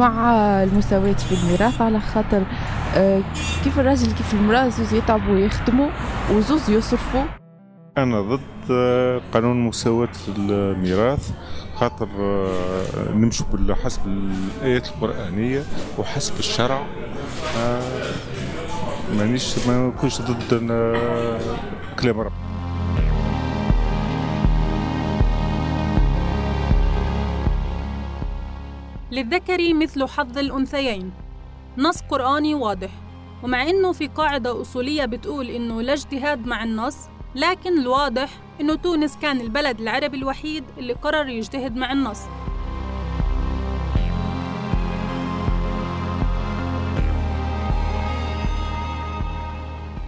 مع المساواة في الميراث على خاطر آه، كيف الراجل كيف المرأة زوز يتعبوا ويخدموا وزوز يصرفوا. أنا ضد آه، قانون المساواة في الميراث خاطر آه، نمشوا حسب الآيات القرآنية وحسب الشرع. مانيش ما نكونش ضد كلام رب للذكر مثل حظ الأنثيين. نص قرآني واضح. ومع إنه في قاعدة أصولية بتقول إنه لا اجتهاد مع النص لكن الواضح إنه تونس كان البلد العربي الوحيد اللي قرر يجتهد مع النص.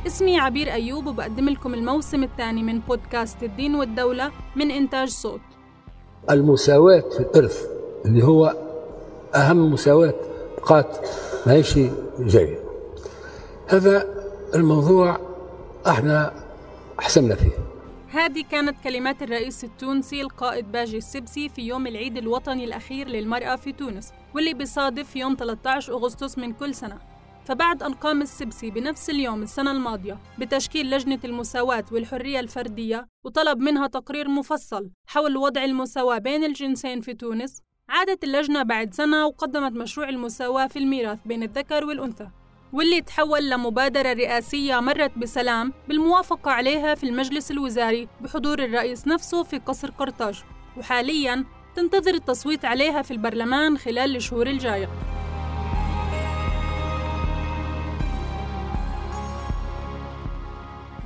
اسمي عبير أيوب وبقدم لكم الموسم الثاني من بودكاست الدين والدولة من إنتاج صوت. المساواة في الإرث اللي هو أهم مساواة بقات ما هيش جاي هذا الموضوع إحنا حسمنا فيه. هذه كانت كلمات الرئيس التونسي القائد باجي السبسي في يوم العيد الوطني الأخير للمرأة في تونس واللي بيصادف يوم 13 أغسطس من كل سنة. فبعد أن قام السبسي بنفس اليوم السنة الماضية بتشكيل لجنة المساواة والحرية الفردية وطلب منها تقرير مفصل حول وضع المساواة بين الجنسين في تونس عادت اللجنة بعد سنة وقدمت مشروع المساواة في الميراث بين الذكر والأنثى واللي تحول لمبادرة رئاسية مرت بسلام بالموافقة عليها في المجلس الوزاري بحضور الرئيس نفسه في قصر قرطاج وحالياً تنتظر التصويت عليها في البرلمان خلال الشهور الجاية.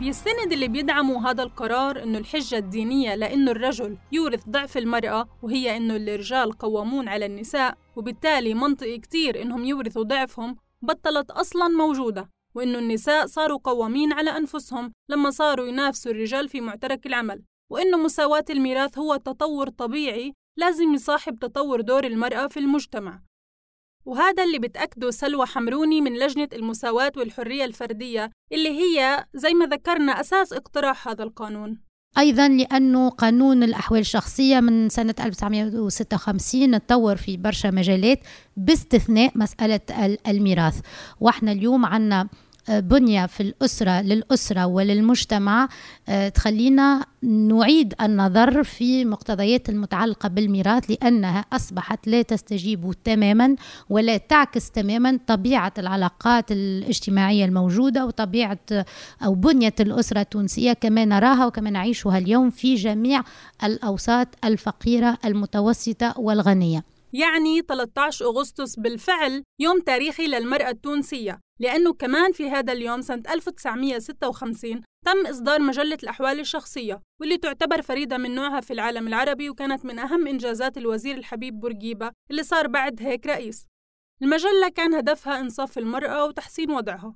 بيستند اللي بيدعموا هذا القرار إنه الحجة الدينية لأنه الرجل يورث ضعف المرأة وهي إنه الرجال قوامون على النساء وبالتالي منطقي كتير إنهم يورثوا ضعفهم بطلت أصلا موجودة وإنه النساء صاروا قوامين على أنفسهم لما صاروا ينافسوا الرجال في معترك العمل وإنه مساواة الميراث هو تطور طبيعي لازم يصاحب تطور دور المرأة في المجتمع. وهذا اللي بتأكده سلوى حمروني من لجنة المساواة والحرية الفردية اللي هي زي ما ذكرنا أساس اقتراح هذا القانون. أيضا لأنه قانون الأحوال الشخصية من سنة 1956 تطور في برشا مجالات باستثناء مسألة الميراث. وإحنا اليوم عنا بنية في الأسرة للأسرة وللمجتمع آه، تخلينا نعيد النظر في مقتضيات المتعلقة بالميراث لأنها أصبحت لا تستجيب تماما ولا تعكس تماما طبيعة العلاقات الاجتماعية الموجودة وطبيعة أو بنية الأسرة التونسية كما نراها وكما نعيشها اليوم في جميع الأوساط الفقيرة المتوسطة والغنية. يعني 13 أغسطس بالفعل يوم تاريخي للمرأة التونسية لأنه كمان في هذا اليوم سنة 1956 تم إصدار مجلة الأحوال الشخصية واللي تعتبر فريدة من نوعها في العالم العربي وكانت من أهم إنجازات الوزير الحبيب بورقيبة اللي صار بعد هيك رئيس. المجلة كان هدفها إنصاف المرأة وتحسين وضعها.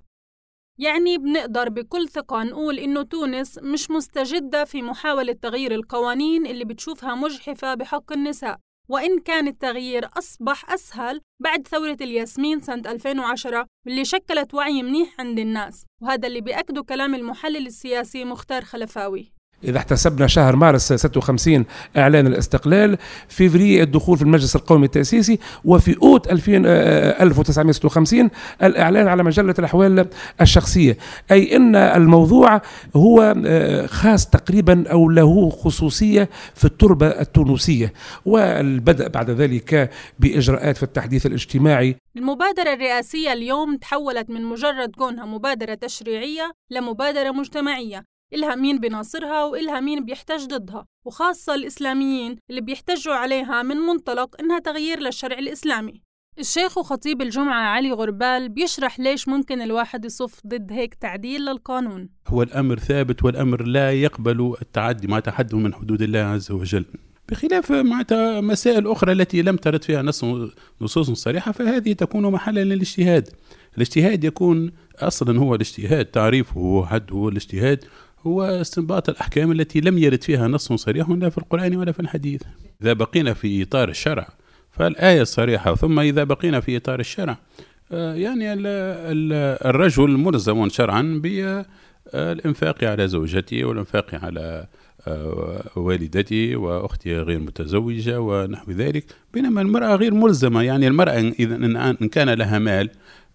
يعني بنقدر بكل ثقة نقول إنه تونس مش مستجدة في محاولة تغيير القوانين اللي بتشوفها مجحفة بحق النساء. وإن كان التغيير أصبح أسهل بعد ثورة الياسمين سنة 2010 واللي شكلت وعي منيح عند الناس وهذا اللي بيأكده كلام المحلل السياسي مختار خلفاوي. إذا احتسبنا شهر مارس 56 إعلان الاستقلال فيفري الدخول في المجلس القومي التأسيسي وفي أوت 2000 1956 آه، الإعلان على مجلة الأحوال الشخصية. أي أن الموضوع هو آه، خاص تقريبا أو له خصوصية في التربة التونسية والبدء بعد ذلك بإجراءات في التحديث الاجتماعي. المبادرة الرئاسية اليوم تحولت من مجرد كونها مبادرة تشريعية لمبادرة مجتمعية. إلها مين بناصرها وإلها مين بيحتج ضدها وخاصة الإسلاميين اللي بيحتجوا عليها من منطلق إنها تغيير للشرع الإسلامي. الشيخ وخطيب الجمعة علي غربال بيشرح ليش ممكن الواحد يصف ضد هيك تعديل للقانون. هو الأمر ثابت والأمر لا يقبل التعدي ما تحد من حدود الله عز وجل. بخلاف معناتها مسائل أخرى التي لم ترد فيها نص نصوص صريحة فهذه تكون محلا للاجتهاد. الاجتهاد يكون أصلا هو الاجتهاد تعريفه وحده الاجتهاد. هو استنباط الأحكام التي لم يرد فيها نص صريح لا في القرآن ولا في الحديث. إذا بقينا في إطار الشرع فالآية الصريحة ثم إذا بقينا في إطار الشرع آه، يعني الرجل ملزم شرعا بالإنفاق على زوجته والإنفاق على والدتي وأختي غير متزوجة ونحو ذلك. بينما المرأة غير ملزمة يعني المرأة إذا إن كان لها مال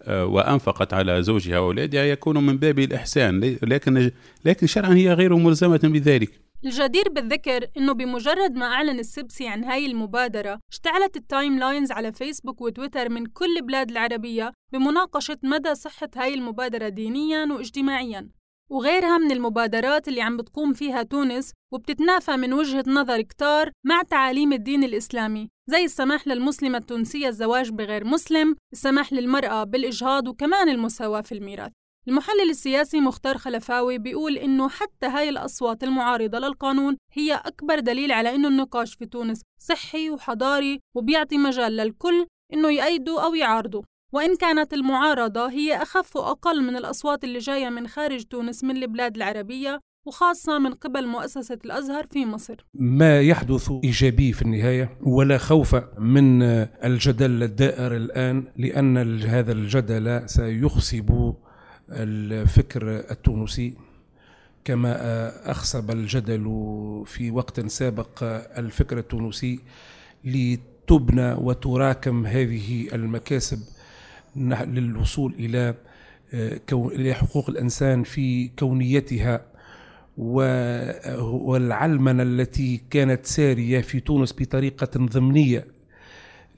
وأنفقت على زوجها وأولادها يكون من باب الإحسان. لكن لكن شرعا هي غير ملزمة بذلك. الجدير بالذكر إنه بمجرد ما أعلن السبسي عن هاي المبادرة اشتعلت ال timelines على فيسبوك وتويتر من كل البلاد العربية بمناقشة مدى صحة هاي المبادرة دينيا واجتماعيا. وغيرها من المبادرات اللي عم بتقوم فيها تونس وبتتنافى من وجهة نظر كتار مع تعاليم الدين الإسلامي. زي السماح للمسلمة التونسية الزواج بغير مسلم السماح للمرأة بالإجهاض وكمان المساواة في الميراث. المحلل السياسي مختار خلفاوي بيقول إنه حتى هاي الأصوات المعارضة للقانون هي أكبر دليل على إنه النقاش في تونس صحي وحضاري وبيعطي مجال للكل إنه يأيدوا أو يعارضوا. وإن كانت المعارضة هي أخف وأقل من الأصوات اللي جاية من خارج تونس من البلاد العربية وخاصة من قبل مؤسسة الأزهر في مصر. ما يحدث إيجابي في النهاية ولا خوف من الجدل الدائر الآن لأن هذا الجدل سيخصب الفكر التونسي كما أخصب الجدل في وقت سابق الفكر التونسي لتبنى وتراكم هذه المكاسب للوصول إلى حقوق الإنسان في كونيتها. والعلمنة التي كانت سارية في تونس بطريقة ضمنية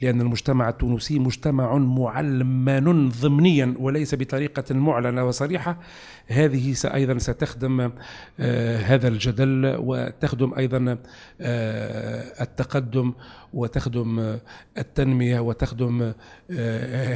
لأن المجتمع التونسي مجتمع معلمان ضمنيا وليس بطريقة معلنة وصريحة. هذه أيضا ستخدم آه، هذا الجدل وتخدم أيضا آه، التقدم وتخدم آه، التنمية وتخدم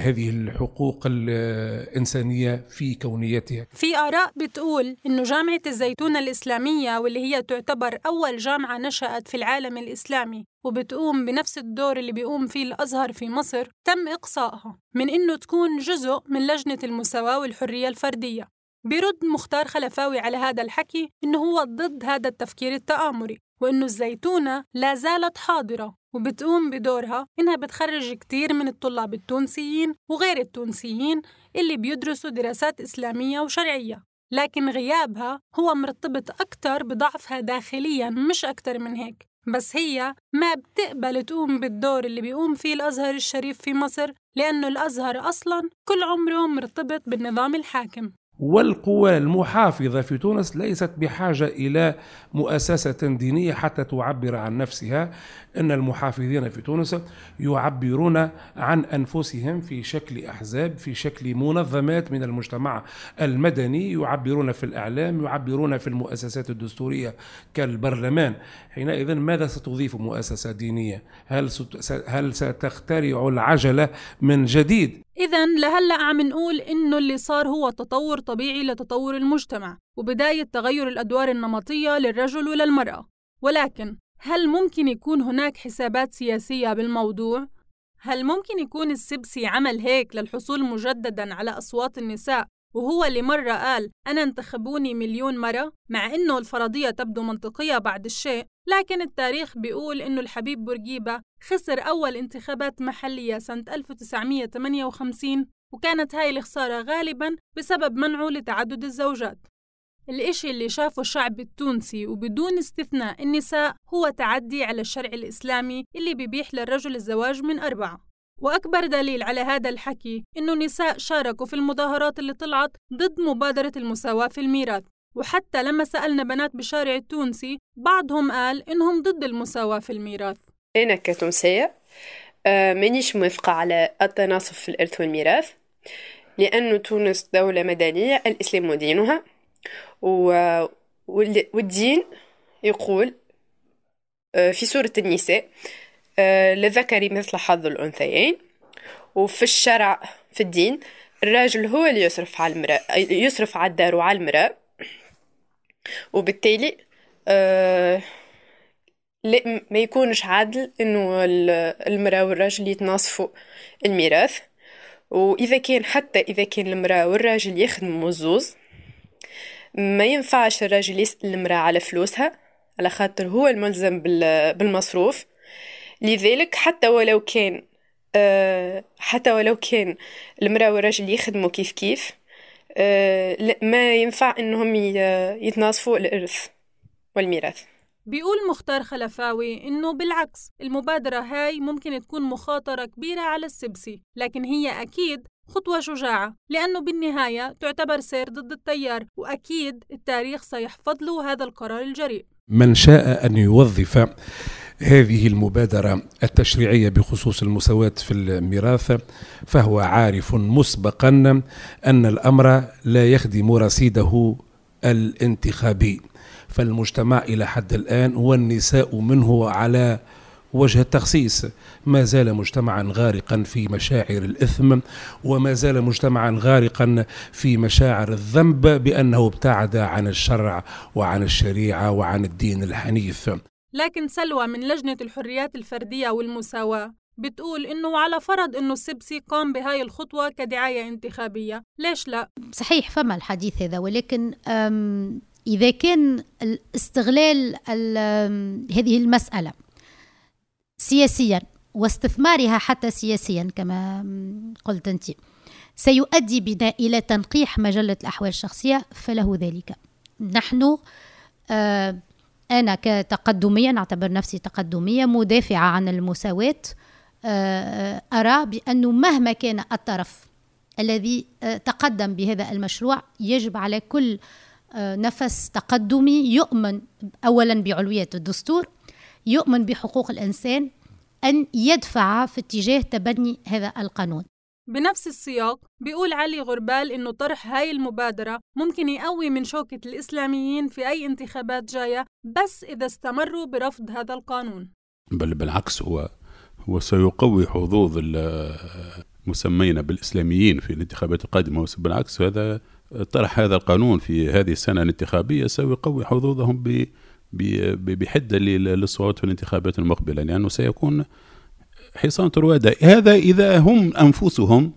هذه الحقوق الإنسانية في كونيتها. في آراء بتقول أنه جامعة الزيتون الإسلامية واللي هي تعتبر أول جامعة نشأت في العالم الإسلامي وبتقوم بنفس الدور اللي بيقوم فيه الأزهر في مصر تم إقصائها من إنه تكون جزء من لجنة المساواة والحرية الفردية. بيرد مختار خلفاوي على هذا الحكي إنه هو ضد هذا التفكير التآمري وإنه الزيتونة لا زالت حاضرة. وبتقوم بدورها. إنها بتخرج كتير من الطلاب التونسيين وغير التونسيين اللي بيدرسوا دراسات إسلامية وشرعية. لكن غيابها هو مرتبط أكتر بضعفها داخليا مش أكتر من هيك. بس هي ما بتقبل تقوم بالدور اللي بيقوم فيه الأزهر الشريف في مصر لأنه الأزهر أصلاً كل عمره مرتبط بالنظام الحاكم. والقوى المحافظة في تونس ليست بحاجة إلى مؤسسة دينية حتى تعبر عن نفسها. أن المحافظين في تونس يعبرون عن أنفسهم في شكل أحزاب في شكل منظمات من المجتمع المدني يعبرون في الإعلام يعبرون في المؤسسات الدستورية كالبرلمان. حينئذ ماذا ستضيف مؤسسة دينية؟ هل هل ستخترع العجلة من جديد؟ إذا لهلا عم نقول إنه اللي صار هو تطور طبيعي لتطور المجتمع وبداية تغير الأدوار النمطية للرجل وللمرأة ولكن هل ممكن يكون هناك حسابات سياسية بالموضوع؟ هل ممكن يكون السبسي عمل هيك للحصول مجددا على أصوات النساء وهو اللي مرة قال أنا انتخبوني مليون مرة مع إنه الفرضية تبدو منطقية بعد الشيء لكن التاريخ بيقول إنه الحبيب بورقيبة خسر أول انتخابات محلية سنة 1958 وكانت هاي الخسارة غالبا بسبب منعه لتعدد الزوجات. الإشي اللي شافه الشعب التونسي وبدون استثناء النساء هو تعدي على الشرع الإسلامي اللي بيبيح للرجل الزواج من أربعة. وأكبر دليل على هذا الحكي إنه نساء شاركوا في المظاهرات اللي طلعت ضد مبادرة المساواة في الميراث. وحتى لما سألنا بنات بالشارع التونسي بعضهم قال إنهم ضد المساواة في الميراث. أنا كتونسية آه، مانيش موافقة على التناصف في الإرث والميراث لأن تونس دولة مدنية الإسلام دينها والدين يقول آه، في سورة النساء آه، للذكر مثل حظ الأنثيين. وفي الشرع في الدين الراجل هو اللي يصرف على المرأة يصرف على الدار وعلى المرأة. وبالتالي آه ما يكونش عادل إنه المرأة والراجل يتناصفوا الميراث. وإذا كان حتى إذا كان المرأة والراجل يخدموا الزوز ما ينفعش الراجل يسأل المرأة على فلوسها على خاطر هو الملزم بالمصروف. لذلك حتى ولو كان أه حتى ولو كان المرأة والرجل يخدموا كيف كيف أه ما ينفع إنهم يتناصفوا الإرث والميراث. بيقول مختار خلفاوي إنه بالعكس المبادرة هاي ممكن تكون مخاطرة كبيرة على السبسي لكن هي أكيد خطوة شجاعة لأنه بالنهاية تعتبر سير ضد التيار وأكيد التاريخ سيحفظ له هذا القرار الجريء. من شاء أن يوظف هذه المبادرة التشريعية بخصوص المساواة في الميراث فهو عارف مسبقا أن الأمر لا يخدم رصيده الانتخابي. فالمجتمع إلى حد الآن والنساء منه على وجه التخصيص ما زال مجتمعا غارقا في مشاعر الإثم وما زال مجتمعا غارقا في مشاعر الذنب بأنه ابتعد عن الشرع وعن الشريعة وعن الدين الحنيف. لكن سلوى من لجنة الحريات الفردية والمساواة بتقول إنه على فرض إنه السبسي قام بهاي الخطوة كدعاية انتخابية. ليش لا؟ صحيح فما الحديث هذا ولكن إذا كان استغلال هذه المسألة سياسيا واستثمارها حتى سياسيا كما قلت أنت سيؤدي بنا إلى تنقيح مجلة الأحوال الشخصية فله ذلك. نحن آه أنا كتقدمية نعتبر نفسي تقدمية مدافعة عن المساواة آه أرى بأنه مهما كان الطرف الذي آه تقدم بهذا المشروع يجب على كل نفس تقدمي يؤمن اولا بعلوية الدستور يؤمن بحقوق الإنسان أن يدفع في اتجاه تبني هذا القانون. بنفس السياق بيقول علي غربال إنه طرح هاي المبادرة ممكن يقوي من شوكة الإسلاميين في أي انتخابات جاية بس إذا استمروا برفض هذا القانون. بل بالعكس هو هو سيقوي حظوظ المسمين بالإسلاميين في الانتخابات القادمة. بالعكس هذا طرح هذا القانون في هذه السنة الانتخابية سيقوي حظوظهم بحدة للصوت في الانتخابات المقبلة لأنه سيكون حصان روادة هذا إذا هم أنفسهم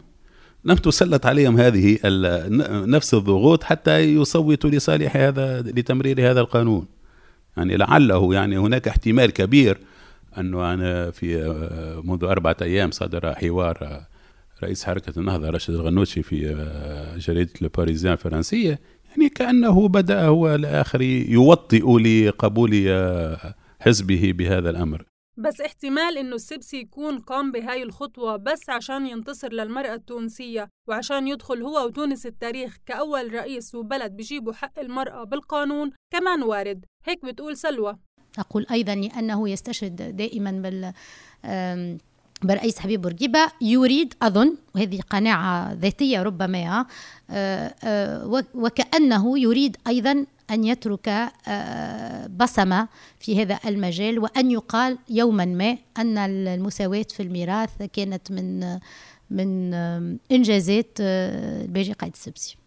لم تسلط عليهم هذه نفس الضغوط حتى يصوتوا لصالح هذا لتمرير هذا القانون. يعني لعله يعني هناك احتمال كبير أنه أنا في منذ أربعة أيام صدر حوار رئيس حركة النهضة راشد الغنوشي في آه، جريدة الباريزيان الفرنسية يعني كأنه بدأ هو الآخر يوطئ لقبول آه، حزبه بهذا الأمر. بس احتمال إنه السبسي يكون قام بهاي الخطوة بس عشان ينتصر للمرأة التونسية وعشان يدخل هو وتونس التاريخ كأول رئيس وبلد بيجيبوا حق المرأة بالقانون كمان وارد. هيك بتقول سلوى. أقول أيضا أنه يستشهد دائما بال برئيس حبيب بورقيبة يريد أظن وهذه قناعة ذاتية ربما آه، آه، وكأنه يريد أيضا أن يترك آه، بصمة في هذا المجال وأن يقال يوما ما أن المساواة في الميراث كانت من من إنجازات الباجي قائد السبسي.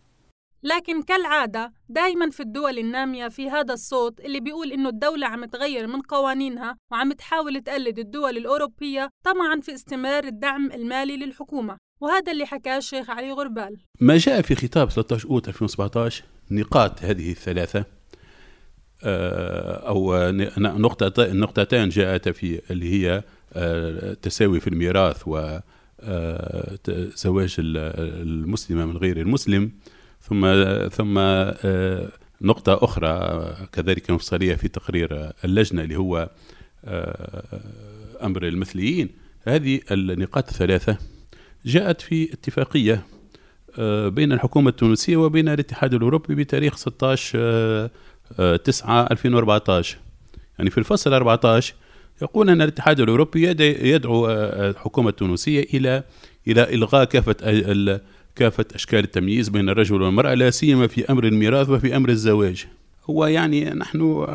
لكن كالعادة دايما في الدول النامية في هذا الصوت اللي بيقول إنه الدولة عم تغير من قوانينها وعم تحاول تقلد الدول الأوروبية طمعا في استمرار الدعم المالي للحكومة. وهذا اللي حكاه الشيخ علي غربال. ما جاء في خطاب 13 أوت 2017 نقاط هذه الثلاثة آه، أو نقطتان جاءت في اللي هي التساوي آه، في الميراث و آه، المسلمة من غير المسلم. ثم ثم آه، نقطة أخرى كذلك مفصلية في تقرير اللجنة اللي هو آه، أمر المثليين. هذه النقاط الثلاثة جاءت في اتفاقية آه، بين الحكومة التونسية وبين الاتحاد الأوروبي بتاريخ 16 9 2014 يعني في الفصل 14 يقول أن الاتحاد الأوروبي يدعو الحكومة التونسية إلى إلى إلغاء كافة كافة أشكال التمييز بين الرجل والمرأة لا سيما في أمر الميراث وفي أمر الزواج. هو يعني نحن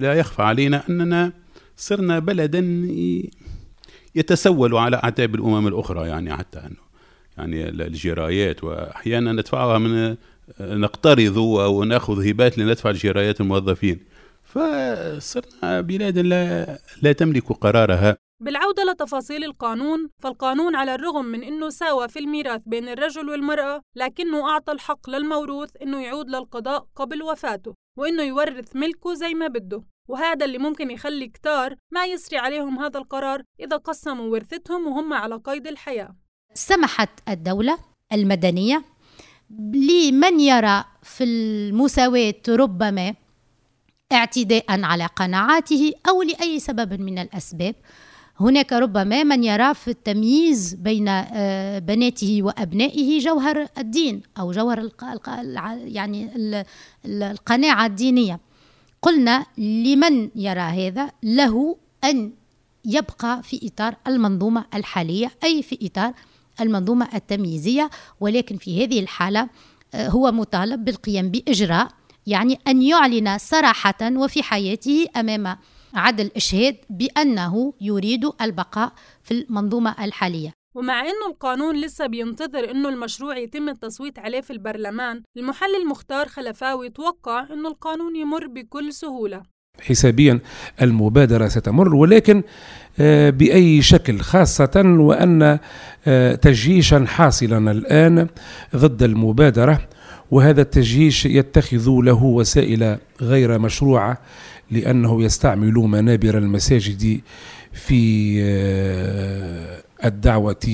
لا يخفى علينا أننا صرنا بلدا يتسول على أعتاب الأمم الأخرى يعني حتى أنه يعني الجرايات وأحيانا ندفعها من نقترض ونأخذ هبات لندفع الجرايات الموظفين. فصرنا بلاد لا لا تملك قرارها. بالعودة لتفاصيل القانون فالقانون على الرغم من أنه ساوى في الميراث بين الرجل والمرأة لكنه أعطى الحق للموروث أنه يعود للقضاء قبل وفاته وأنه يورث ملكه زي ما بده. وهذا اللي ممكن يخلي كتار ما يسري عليهم هذا القرار إذا قسموا ورثتهم وهم على قيد الحياة. سمحت الدولة المدنية لمن يرى في المساواة ربما اعتداء على قناعاته أو لأي سبب من الأسباب؟ هناك ربما من يرى في التمييز بين آه، بناته وأبنائه جوهر الدين أو جوهر يعني القناعة الدينية. قلنا لمن يرى هذا؟ له أن يبقى في إطار المنظومة الحالية أي في إطار المنظومة التمييزية ولكن في هذه الحالة آه، هو مطالب بالقيام بإجراء يعني أن يعلن صراحة وفي حياته أمام عدل إشهاد بأنه يريد البقاء في المنظومة الحالية. ومع أنه القانون لسه بينتظر أنه المشروع يتم التصويت عليه في البرلمان المحلل مختار خلفاوي توقع أنه القانون يمر بكل سهولة. حسابيا المبادرة ستمر ولكن آه، بأي شكل خاصة وأن آه، تجيشا حاصلا الآن ضد المبادرة وهذا التجيش يتخذ له وسائل غير مشروعة لأنه يستعمل منابر المساجد في آه، الدعوة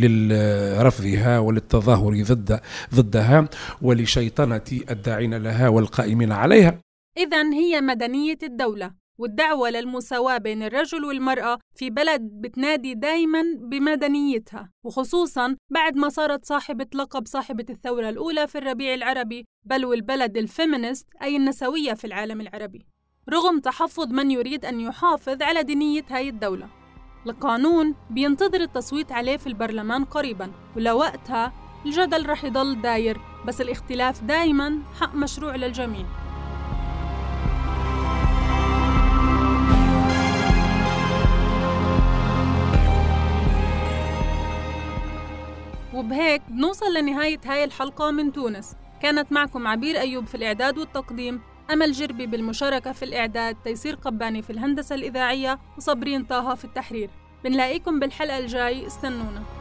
لرفضها وللتظاهر ضد ضدها ولشيطنة الداعين لها والقائمين عليها. إذا هي مدنية الدولة والدعوة للمساواة بين الرجل والمرأة في بلد بتنادي دايما بمدنيتها وخصوصا بعد ما صارت صاحبة لقب صاحبة الثورة الأولى في الربيع العربي بل والبلد الفيمينست أي النسوية في العالم العربي. رغم تحفظ من يريد أن يحافظ على دينية هاي الدولة. القانون بينتظر التصويت عليه في البرلمان قريبا ولوقتها الجدل رح يضل داير بس الاختلاف دايما حق مشروع للجميع. وبهيك بنوصل لنهاية هاي الحلقة من تونس. كانت معكم عبير أيوب في الإعداد والتقديم. أمل جربي بالمشاركة في الإعداد تيسير قباني في الهندسة الإذاعية وصابرين طه في التحرير. بنلاقيكم بالحلقة الجاي استنونا.